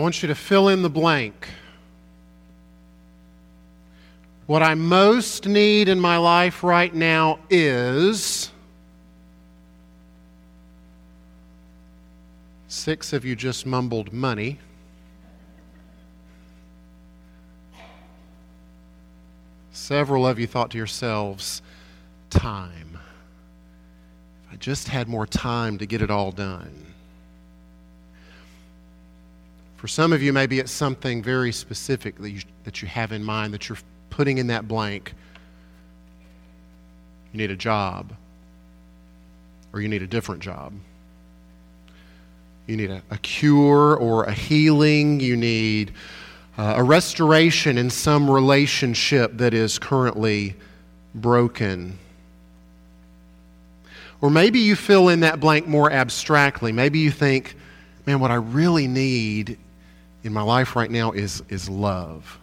I want you to fill in the blank. What I most need in my life right now is. Six of you just mumbled money. Several of you thought to yourselves, time. If I just had more time to get it all done. For some of you, maybe it's something very specific that you, that you have in mind that you're putting in that blank. You need a job, or you need a different job. You need a, a cure or a healing. You need uh, a restoration in some relationship that is currently broken. Or maybe you fill in that blank more abstractly. Maybe you think, man, what I really need in my life right now is, is love.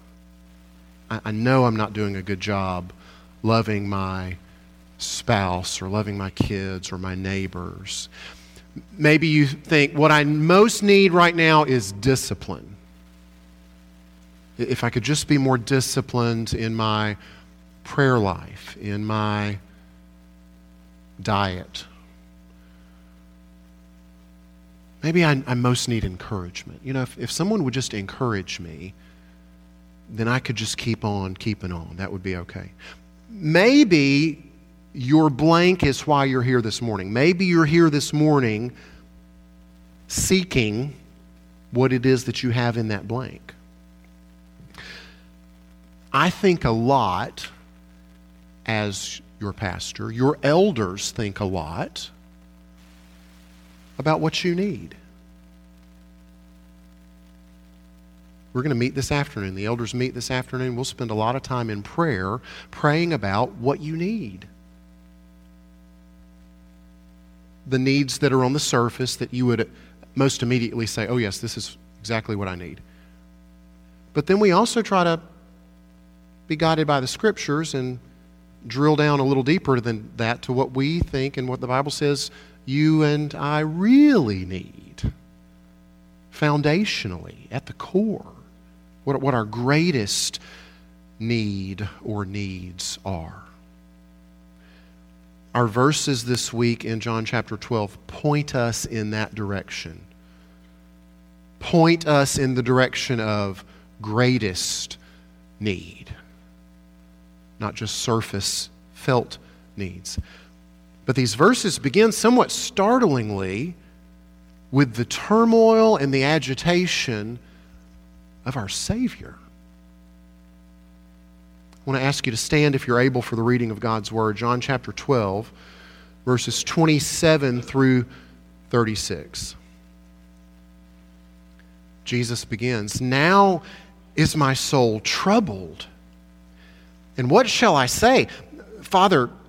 I, I know I'm not doing a good job loving my spouse or loving my kids or my neighbors. Maybe you think what I most need right now is discipline. If I could just be more disciplined in my prayer life, in my diet. Maybe I, I most need encouragement. You know, if, if someone would just encourage me, then I could just keep on keeping on. That would be okay. Maybe your blank is why you're here this morning. Maybe you're here this morning seeking what it is that you have in that blank. I think a lot as your pastor. Your elders think a lot about what you need. We're going to meet this afternoon. The elders meet this afternoon. We'll spend a lot of time in prayer praying about what you need. The needs that are on the surface that you would most immediately say, oh, yes, this is exactly what I need. But then we also try to be guided by the scriptures and drill down a little deeper than that to what we think and what the Bible says you and I really need foundationally at the core what, what our greatest need or needs are. Our verses this week in John chapter 12 point us in that direction. Point us in the direction of greatest need, not just surface felt needs. But these verses begin somewhat startlingly with the turmoil and the agitation of our Savior. I want to ask you to stand if you're able for the reading of God's Word. John chapter 12, verses 27 through 36. Jesus begins Now is my soul troubled. And what shall I say? Father,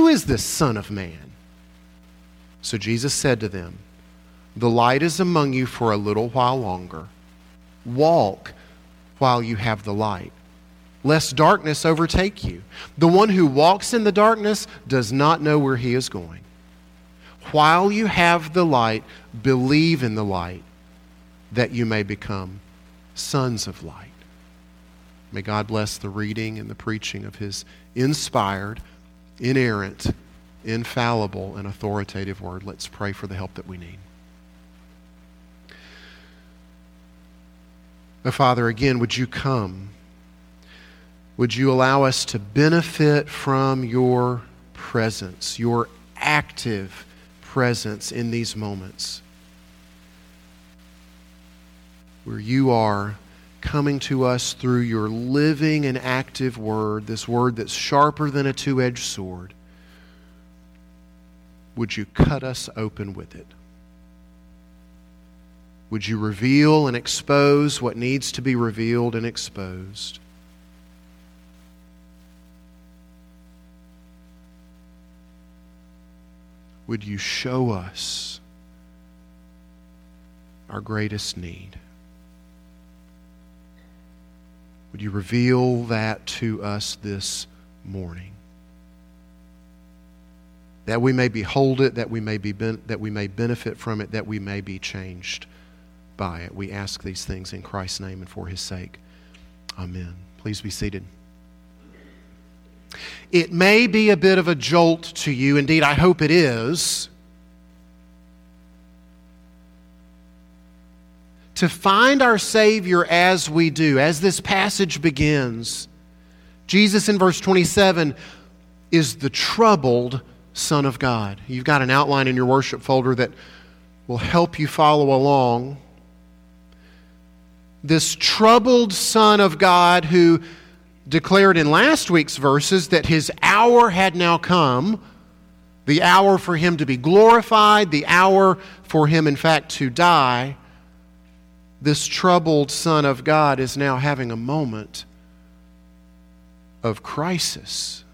Who is this Son of Man? So Jesus said to them, The light is among you for a little while longer. Walk while you have the light, lest darkness overtake you. The one who walks in the darkness does not know where he is going. While you have the light, believe in the light, that you may become sons of light. May God bless the reading and the preaching of his inspired, inerrant, infallible and authoritative word. Let's pray for the help that we need. Oh, Father, again, would you come? Would you allow us to benefit from your presence, your active presence in these moments where you are coming to us through your living and active word, this word that's sharper than a two edged sword? Would you cut us open with it? Would you reveal and expose what needs to be revealed and exposed? Would you show us our greatest need? Would you reveal that to us this morning? That we may behold it, that we may, be ben- that we may benefit from it, that we may be changed by it. We ask these things in Christ's name and for his sake. Amen. Please be seated. It may be a bit of a jolt to you. Indeed, I hope it is. To find our Savior as we do, as this passage begins, Jesus in verse 27 is the troubled Son of God. You've got an outline in your worship folder that will help you follow along this troubled Son of God who declared in last week's verses that his hour had now come the hour for him to be glorified, the hour for him, in fact, to die. This troubled Son of God is now having a moment of crisis.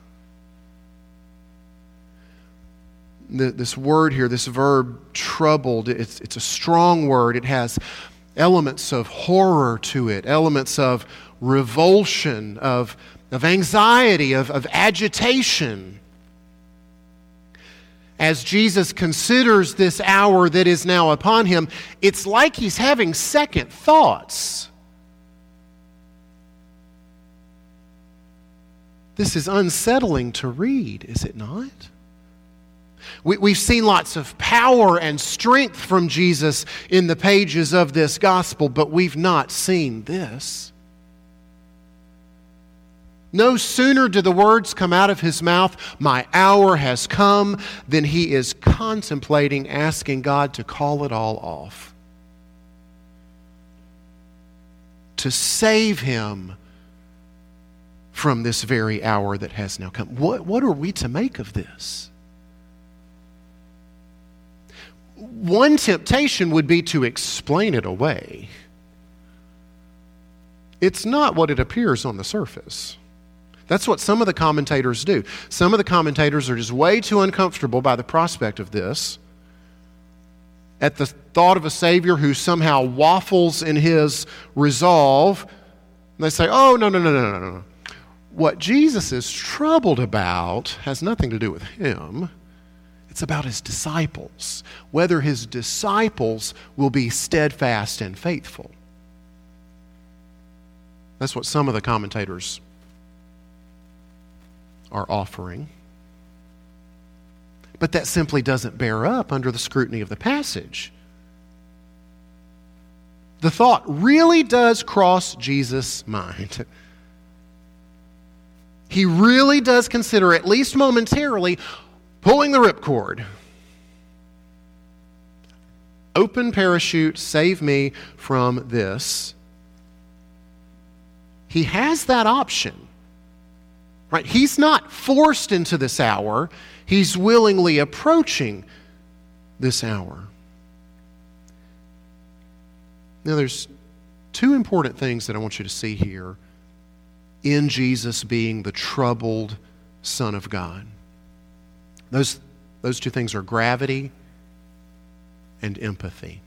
this word here, this verb, troubled, it's, it's a strong word. It has elements of horror to it, elements of revulsion, of, of anxiety, of, of agitation. As Jesus considers this hour that is now upon him, it's like he's having second thoughts. This is unsettling to read, is it not? We, have seen lots of power and strength from Jesus in the pages of this gospel, but we've not seen this. No sooner do the words come out of his mouth, My hour has come, than he is contemplating asking God to call it all off. To save him from this very hour that has now come. What, what are we to make of this? One temptation would be to explain it away. It's not what it appears on the surface. That's what some of the commentators do. Some of the commentators are just way too uncomfortable by the prospect of this. At the thought of a Savior who somehow waffles in his resolve, they say, oh, no, no, no, no, no, no. What Jesus is troubled about has nothing to do with him. It's about his disciples, whether his disciples will be steadfast and faithful. That's what some of the commentators are offering. But that simply doesn't bear up under the scrutiny of the passage. The thought really does cross Jesus' mind. He really does consider, at least momentarily, Pulling the ripcord. Open parachute, save me from this. He has that option. Right? He's not forced into this hour. He's willingly approaching this hour. Now, there's two important things that I want you to see here in Jesus being the troubled Son of God. Those, those two things are gravity and empathy.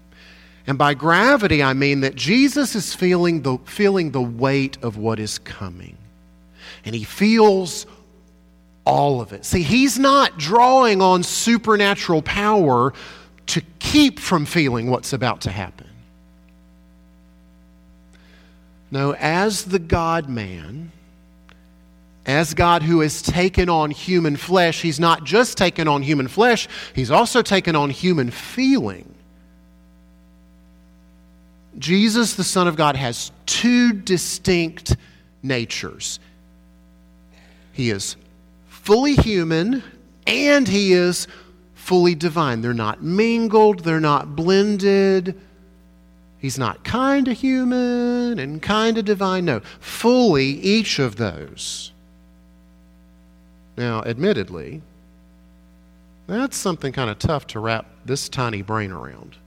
And by gravity, I mean that Jesus is feeling the, feeling the weight of what is coming. And he feels all of it. See, he's not drawing on supernatural power to keep from feeling what's about to happen. No, as the God man, as God who has taken on human flesh, he's not just taken on human flesh, he's also taken on human feeling. Jesus, the Son of God, has two distinct natures. He is fully human and he is fully divine. They're not mingled, they're not blended. He's not kind of human and kind of divine. No, fully each of those. Now, admittedly, that's something kind of tough to wrap this tiny brain around.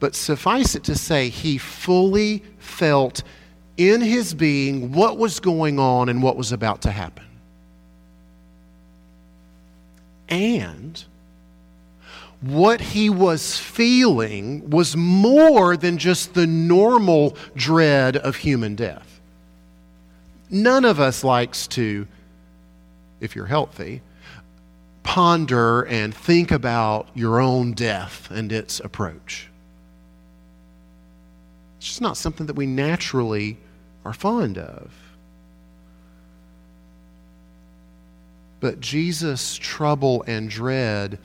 But suffice it to say, he fully felt in his being what was going on and what was about to happen. And what he was feeling was more than just the normal dread of human death. None of us likes to, if you're healthy, ponder and think about your own death and its approach. It's just not something that we naturally are fond of. But Jesus' trouble and dread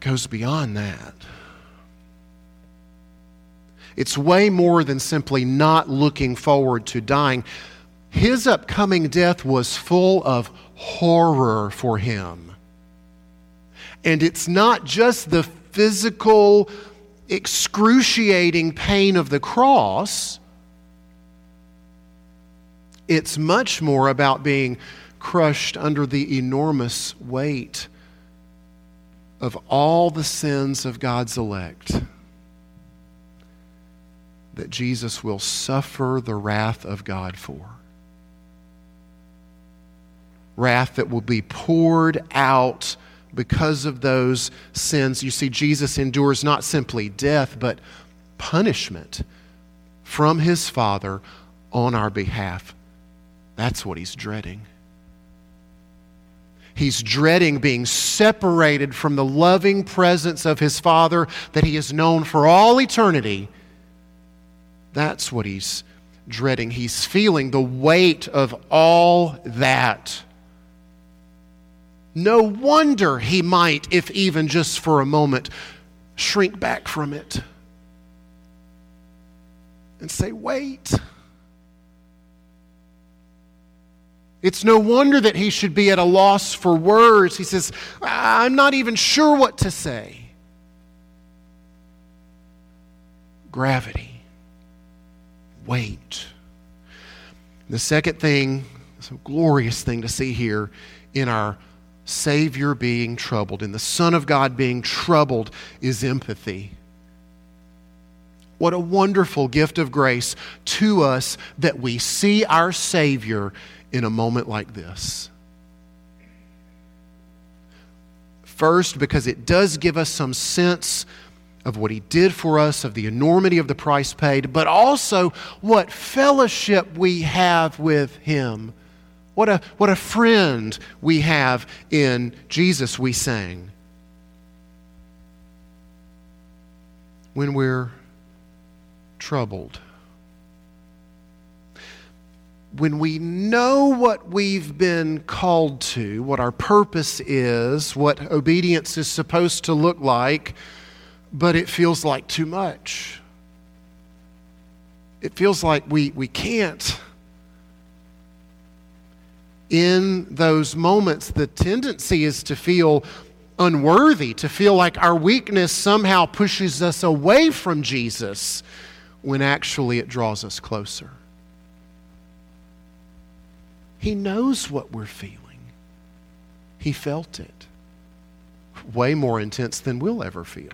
goes beyond that. It's way more than simply not looking forward to dying. His upcoming death was full of horror for him. And it's not just the physical, excruciating pain of the cross, it's much more about being crushed under the enormous weight of all the sins of God's elect, that Jesus will suffer the wrath of God for. Wrath that will be poured out because of those sins. You see, Jesus endures not simply death, but punishment from his Father on our behalf. That's what he's dreading. He's dreading being separated from the loving presence of his Father that he has known for all eternity. That's what he's dreading. He's feeling the weight of all that. No wonder he might, if even just for a moment, shrink back from it and say, Wait. It's no wonder that he should be at a loss for words. He says, I'm not even sure what to say. Gravity. Weight. The second thing, some glorious thing to see here in our Savior being troubled, in the Son of God being troubled, is empathy. What a wonderful gift of grace to us that we see our Savior in a moment like this? First, because it does give us some sense of what he did for us, of the enormity of the price paid, but also what fellowship we have with him. What a, what a friend we have in Jesus, we sang. When we're troubled when we know what we've been called to, what our purpose is, what obedience is supposed to look like, but it feels like too much. It feels like we, we can't. In those moments, the tendency is to feel unworthy, to feel like our weakness somehow pushes us away from Jesus when actually it draws us closer. He knows what we're feeling. He felt it. Way more intense than we'll ever feel.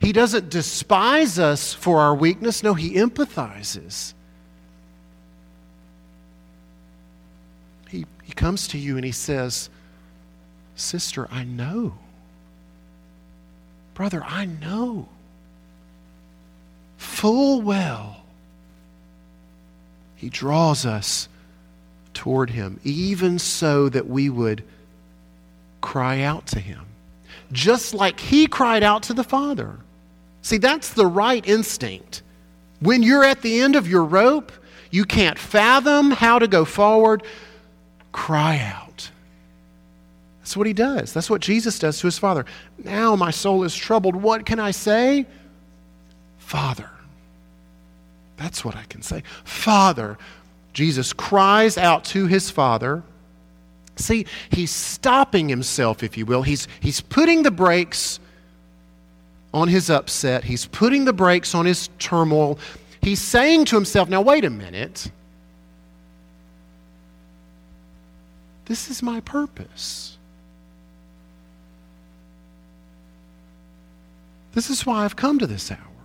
He doesn't despise us for our weakness. No, he empathizes. He, he comes to you and he says, Sister, I know. Brother, I know full well he draws us toward him, even so that we would cry out to him, just like he cried out to the Father. See, that's the right instinct. When you're at the end of your rope, you can't fathom how to go forward, cry out. That's what he does. That's what Jesus does to his Father. Now my soul is troubled. What can I say? Father. That's what I can say. Father. Jesus cries out to his Father. See, he's stopping himself, if you will. He's, he's putting the brakes on his upset, he's putting the brakes on his turmoil. He's saying to himself, now, wait a minute. This is my purpose. This is why I've come to this hour.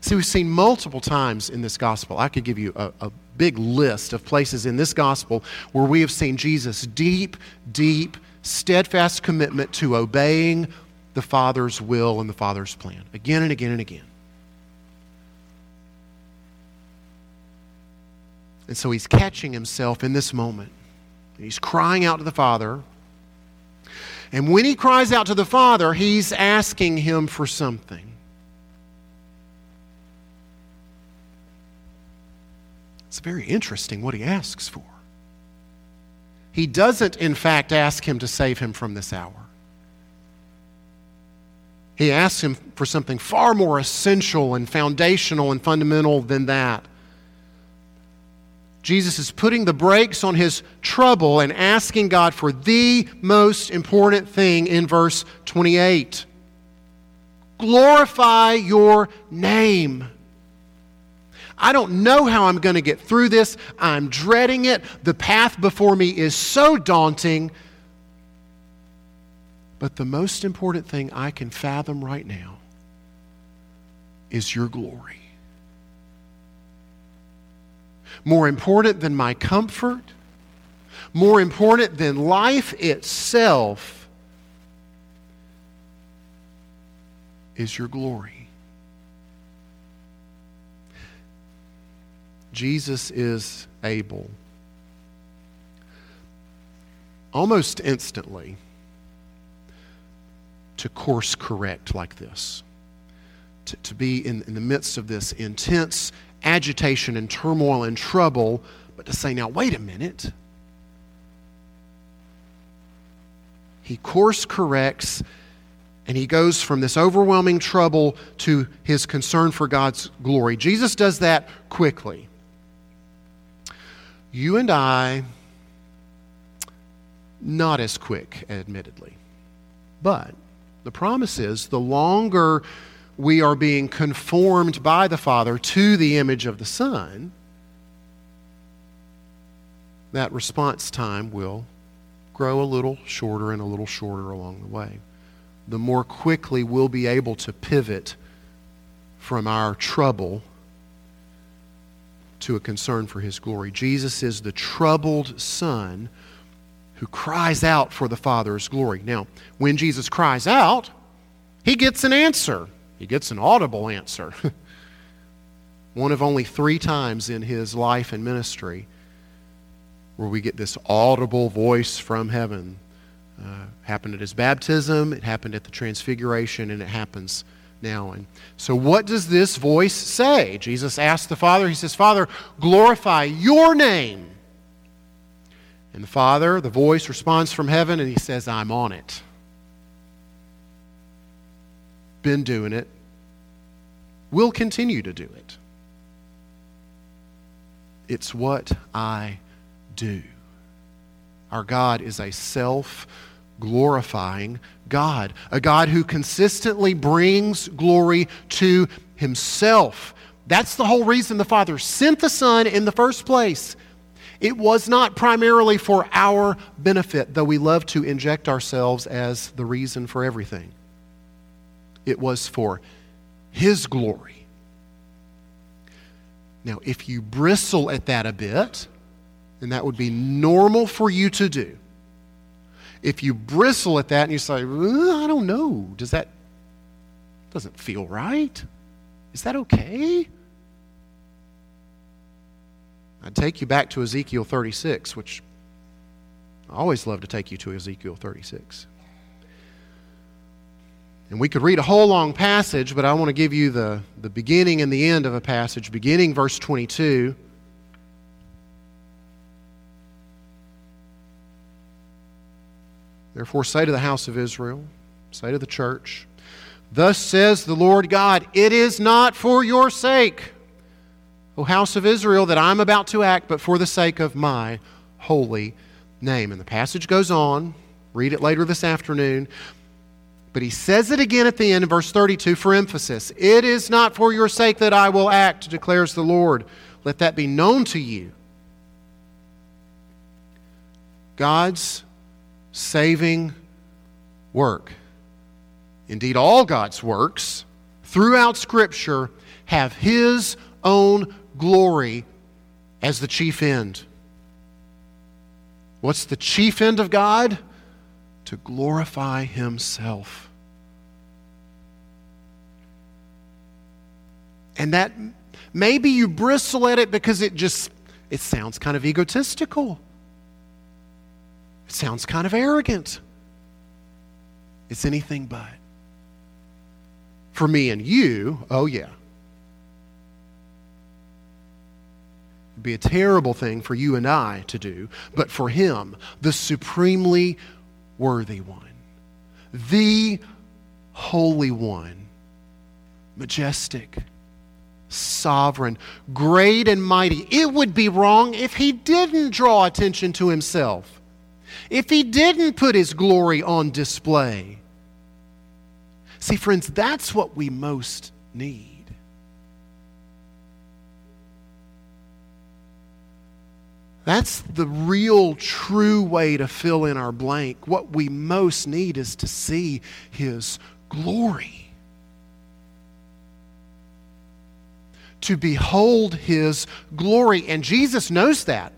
See, we've seen multiple times in this gospel. I could give you a, a big list of places in this gospel where we have seen Jesus' deep, deep, steadfast commitment to obeying the Father's will and the Father's plan again and again and again. And so he's catching himself in this moment. He's crying out to the Father. And when he cries out to the Father, he's asking him for something. It's very interesting what he asks for. He doesn't, in fact, ask him to save him from this hour. He asks him for something far more essential and foundational and fundamental than that. Jesus is putting the brakes on his trouble and asking God for the most important thing in verse 28 glorify your name. I don't know how I'm going to get through this. I'm dreading it. The path before me is so daunting. But the most important thing I can fathom right now is your glory. More important than my comfort, more important than life itself, is your glory. Jesus is able almost instantly to course correct like this, to, to be in, in the midst of this intense agitation and turmoil and trouble, but to say, now, wait a minute. He course corrects and he goes from this overwhelming trouble to his concern for God's glory. Jesus does that quickly. You and I, not as quick, admittedly. But the promise is the longer we are being conformed by the Father to the image of the Son, that response time will grow a little shorter and a little shorter along the way. The more quickly we'll be able to pivot from our trouble to a concern for his glory. Jesus is the troubled son who cries out for the Father's glory. Now, when Jesus cries out, he gets an answer. He gets an audible answer. One of only three times in his life and ministry where we get this audible voice from heaven. Uh, happened at his baptism, it happened at the transfiguration, and it happens now. And so, what does this voice say? Jesus asks the Father, He says, Father, glorify your name. And the Father, the voice responds from heaven, and He says, I'm on it. Been doing it. Will continue to do it. It's what I do. Our God is a self glorifying God, a God who consistently brings glory to himself. That's the whole reason the Father sent the Son in the first place. It was not primarily for our benefit, though we love to inject ourselves as the reason for everything. It was for His glory. Now, if you bristle at that a bit, and that would be normal for you to do, if you bristle at that and you say, uh, I don't know, does that doesn't feel right? Is that okay? I'd take you back to Ezekiel 36, which I always love to take you to Ezekiel 36. And we could read a whole long passage, but I want to give you the, the beginning and the end of a passage, beginning verse 22 Therefore, say to the house of Israel, say to the church, Thus says the Lord God, it is not for your sake, O house of Israel, that I'm about to act, but for the sake of my holy name. And the passage goes on. Read it later this afternoon. But he says it again at the end in verse 32 for emphasis. It is not for your sake that I will act, declares the Lord. Let that be known to you. God's saving work, indeed, all God's works throughout Scripture, have His own glory as the chief end. What's the chief end of God? To glorify Himself. And that maybe you bristle at it because it just it sounds kind of egotistical. It sounds kind of arrogant. It's anything but. For me and you, oh yeah. It'd be a terrible thing for you and I to do, but for him, the supremely worthy one, the holy one, majestic sovereign, great and mighty. It would be wrong if he didn't draw attention to himself, if he didn't put his glory on display. See, friends, that's what we most need. That's the real, true way to fill in our blank. What we most need is to see His glory. to behold his glory. And Jesus knows that.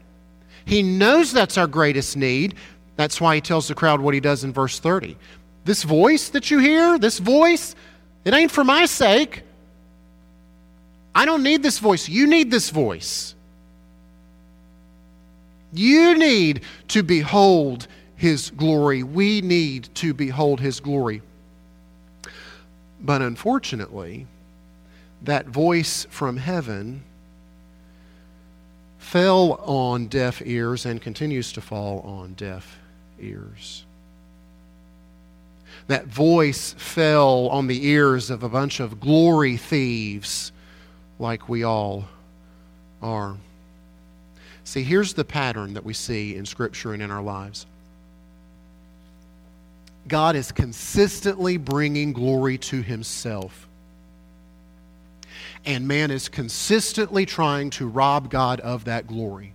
He knows that's our greatest need. That's why he tells the crowd what he does in verse 30. This voice that you hear, this voice, it ain't for my sake. I don't need this voice. You need this voice. You need to behold his glory. We need to behold his glory. But unfortunately, that voice from heaven fell on deaf ears and continues to fall on deaf ears. That voice fell on the ears of a bunch of glory thieves like we all are. See, here's the pattern that we see in Scripture and in our lives. God is consistently bringing glory to Himself and man is consistently trying to rob God of that glory.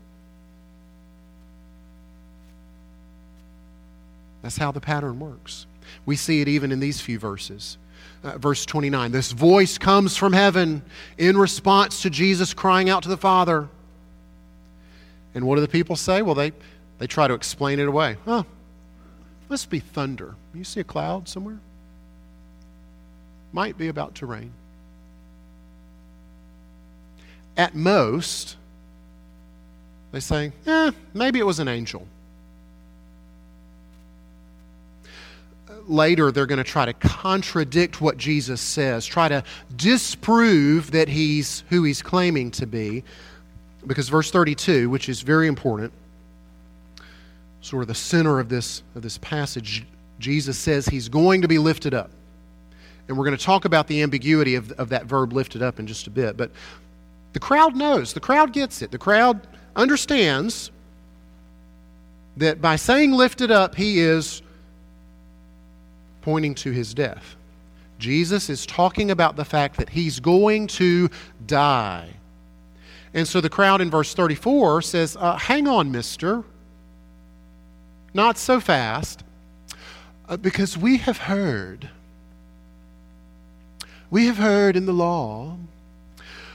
That's how the pattern works. We see it even in these few verses. Uh, verse 29 This voice comes from heaven in response to Jesus crying out to the Father. And what do the people say? Well, they, they try to explain it away. Huh, must be thunder. You see a cloud somewhere? Might be about to rain. At most, they say, eh, maybe it was an angel. Later, they're going to try to contradict what Jesus says, try to disprove that he's who he's claiming to be. Because verse 32, which is very important, sort of the center of this, of this passage, Jesus says he's going to be lifted up. And we're going to talk about the ambiguity of, of that verb lifted up in just a bit. But the crowd knows, the crowd gets it. The crowd understands that by saying lifted up, he is pointing to his death. Jesus is talking about the fact that he's going to die. And so the crowd in verse 34 says, uh, Hang on, mister. Not so fast. Uh, because we have heard, we have heard in the law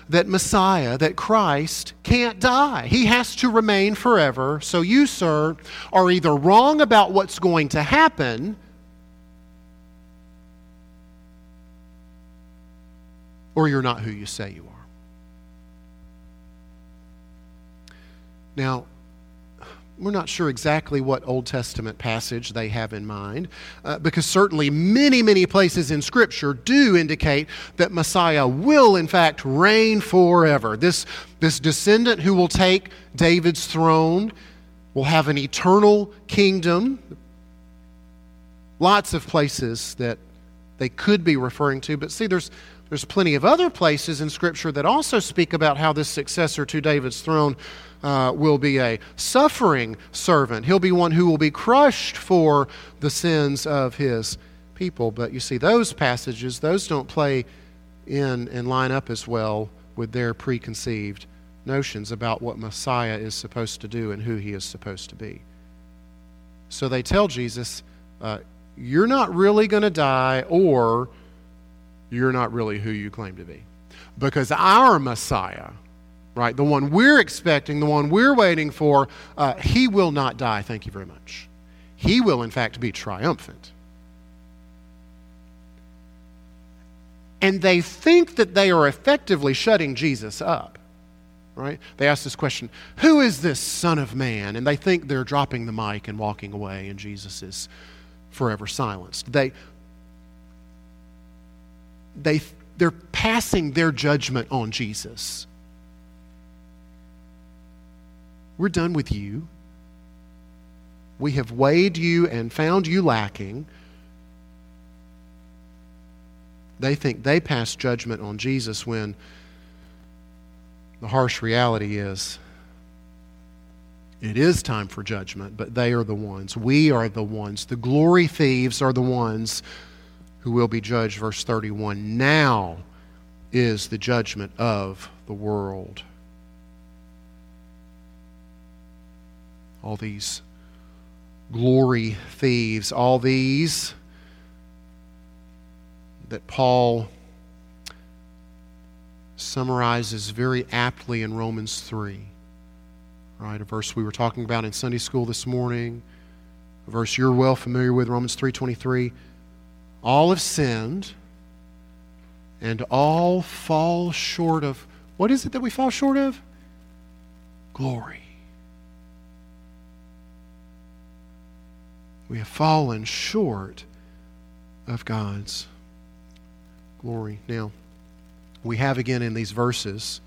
that Messiah, that Christ, can't die. He has to remain forever. So you, sir, are either wrong about what's going to happen. Or you're not who you say you are. Now, we're not sure exactly what Old Testament passage they have in mind, uh, because certainly many, many places in Scripture do indicate that Messiah will, in fact, reign forever. This, this descendant who will take David's throne will have an eternal kingdom. lots of places that they could be referring to, but see, there's, there's plenty of other places in Scripture that also speak about how this successor to David's throne uh, will be a suffering servant. He'll be one who will be crushed for the sins of his people. But you see, those passages, those don't play in and line up as well with their preconceived notions about what Messiah is supposed to do and who he is supposed to be. So they tell Jesus, uh, You're not really going to die, or you're not really who you claim to be. Because our Messiah, right, the one we're expecting, the one we're waiting for, uh, he will not die. Thank you very much. He will, in fact, be triumphant. And they think that they are effectively shutting Jesus up. Right? They ask this question Who is this Son of Man? And they think they're dropping the mic and walking away, and Jesus is forever silenced. They, they, they're passing their judgment on Jesus. We're done with you. We have weighed you and found you lacking. They think they pass judgment on Jesus when the harsh reality is it is time for judgment, but they are the ones. We are the ones. The glory thieves are the ones who will be judged. Verse 31 Now is the judgment of the world. All these glory thieves, all these that Paul summarizes very aptly in Romans 3. Right, a verse we were talking about in Sunday school this morning, a verse you're well familiar with, Romans 3:23. All have sinned and all fall short of what is it that we fall short of? Glory. We have fallen short of God's glory. Now, we have again in these verses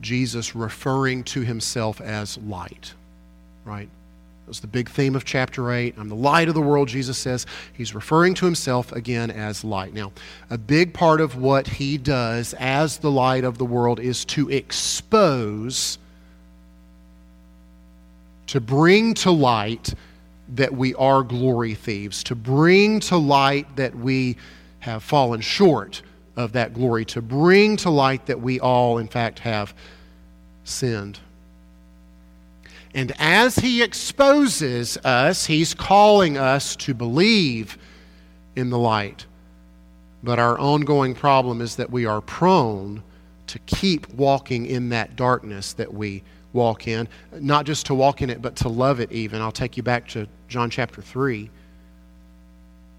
Jesus referring to himself as light, right? That's the big theme of chapter 8. I'm the light of the world, Jesus says. He's referring to himself again as light. Now, a big part of what he does as the light of the world is to expose, to bring to light that we are glory thieves, to bring to light that we have fallen short of that glory, to bring to light that we all, in fact, have sinned. And as he exposes us, he's calling us to believe in the light. But our ongoing problem is that we are prone to keep walking in that darkness that we walk in. Not just to walk in it, but to love it even. I'll take you back to John chapter 3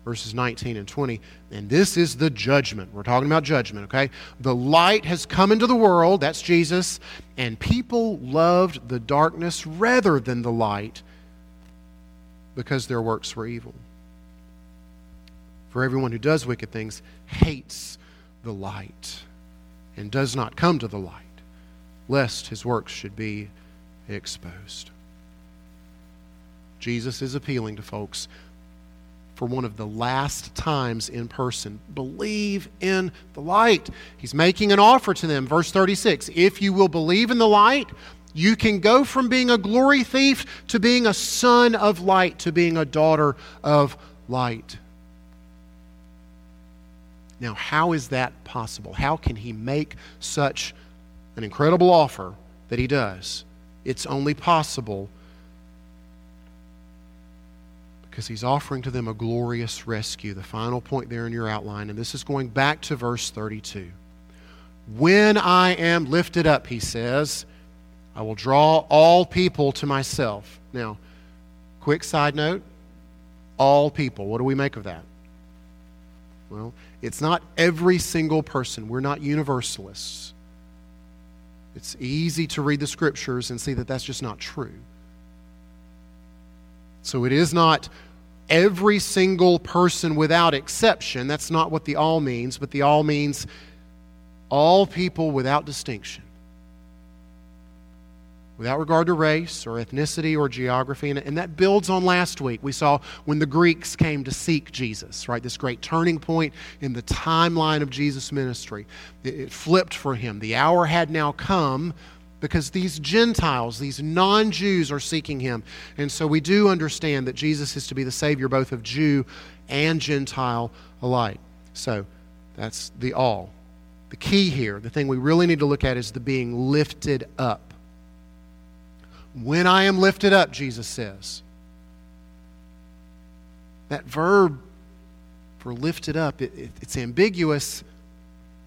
verses 19 and 20. And this is the judgment. We're talking about judgment, okay? The light has come into the world, that's Jesus, and people loved the darkness rather than the light because their works were evil. For everyone who does wicked things hates the light and does not come to the light, lest his works should be exposed. Jesus is appealing to folks for one of the last times in person. Believe in the light. He's making an offer to them. Verse 36 If you will believe in the light, you can go from being a glory thief to being a son of light, to being a daughter of light. Now, how is that possible? How can he make such an incredible offer that he does? It's only possible because he's offering to them a glorious rescue. The final point there in your outline, and this is going back to verse 32. When I am lifted up, he says, I will draw all people to myself. Now, quick side note all people. What do we make of that? Well, it's not every single person. We're not universalists. It's easy to read the scriptures and see that that's just not true. So it is not every single person without exception. That's not what the all means, but the all means all people without distinction. Without regard to race or ethnicity or geography. And, and, that builds on last week. We saw when the Greeks came to seek Jesus, right? This great turning point in the timeline of Jesus' ministry. It, it flipped for him. The hour had now come because these Gentiles, these non Jews, are seeking him. And so we do understand that Jesus is to be the Savior both of Jew and Gentile alike. So that's the all. The key here, the thing we really need to look at is the being lifted up. When I am lifted up, Jesus says. That verb for lifted up, it, it, it's ambiguous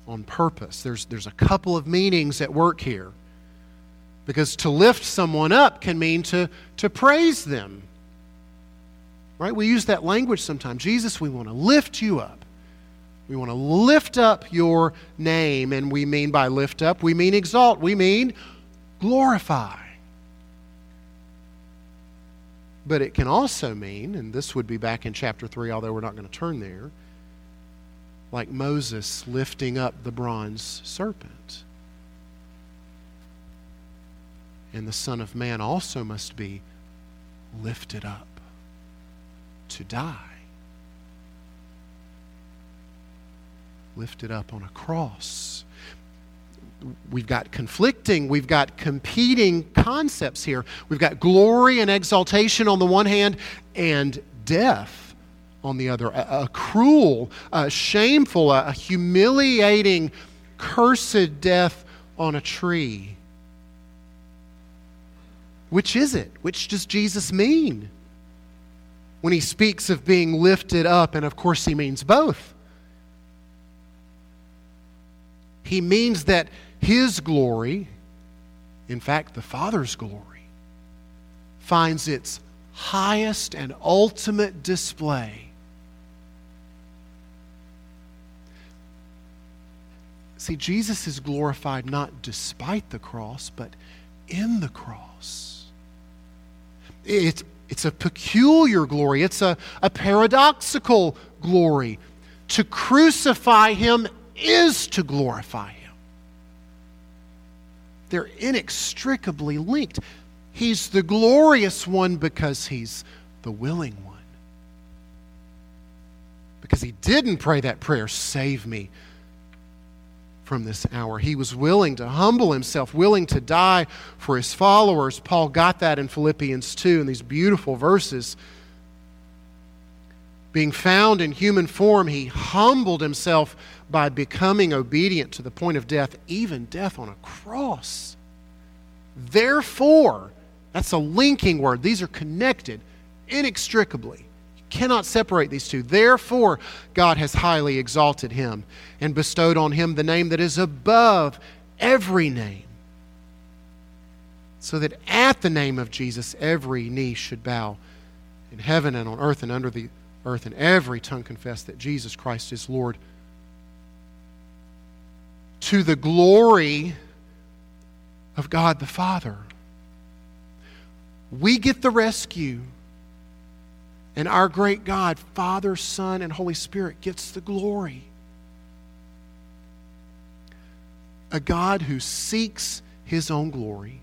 on purpose. There's, there's a couple of meanings at work here. Because to lift someone up can mean to, to praise them. Right? We use that language sometimes. Jesus, we want to lift you up. We want to lift up your name. And we mean by lift up, we mean exalt. We mean glorify. But it can also mean, and this would be back in chapter 3, although we're not going to turn there, like Moses lifting up the bronze serpent and the Son of Man also must be lifted up to die. Lifted up on a cross. We've got conflicting, we've got competing concepts here. We've got glory and exaltation on the one hand, and death on the other. A, a cruel, a shameful, a, a humiliating, cursed death on a tree. Which is it? Which does Jesus mean? When he speaks of being lifted up, and of course he means both. He means that his glory, in fact, the Father's glory, finds its highest and ultimate display. See, Jesus is glorified not despite the cross, but in the cross. It's, it's a peculiar glory, it's a, a paradoxical glory. To crucify him is to glorify him. They're inextricably linked. He's the glorious one because he's the willing one. Because he didn't pray that prayer, save me from this hour. He was willing to humble himself, willing to die for his followers. Paul got that in Philippians 2 in these beautiful verses. Being found in human form, he humbled himself by becoming obedient to the point of death, even death on a cross. Therefore, that's a linking word. These are connected inextricably You cannot separate these two. Therefore, God has highly exalted him and bestowed on him the name that is above every name, so that at the name of Jesus every knee should bow in heaven and on earth and under the earth, and every tongue confess that Jesus Christ is Lord. To the glory of God the Father. We get the rescue and our great God, Father, Son, and Holy Spirit, gets the glory. A God who seeks his own glory,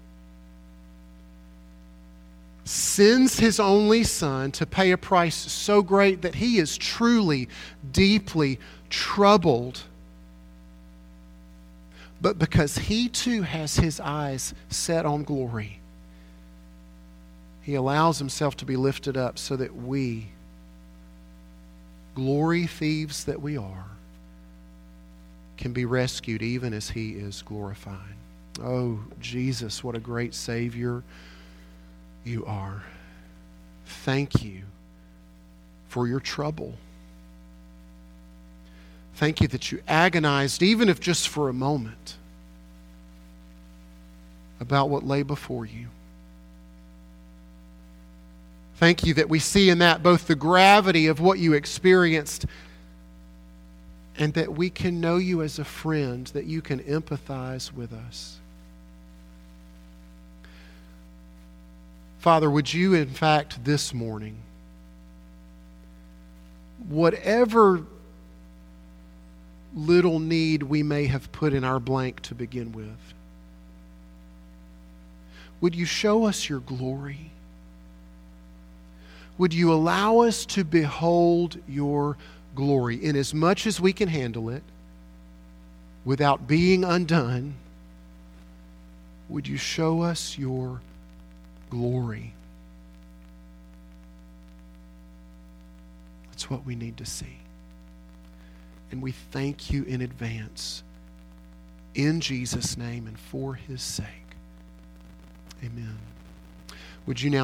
sends his only Son to pay a price so great that he is truly, deeply troubled. But because he too has his eyes set on glory, he allows himself to be lifted up so that we, glory thieves that we are, can be rescued even as he is glorified. Oh, Jesus, what a great Savior you are. Thank you for your trouble. Thank you that you agonized, even if just for a moment, about what lay before you. Thank you that we see in that both the gravity of what you experienced and that we can know you as a friend, that you can empathize with us. Father, would you, in fact, this morning, whatever little need we may have put in our blank to begin with, would you show us your glory? Would you allow us to behold your glory in as much as we can handle it without being undone? Would you show us your glory? That's what we need to see. And we thank you in advance. In Jesus' name and for his sake. Amen. Would you now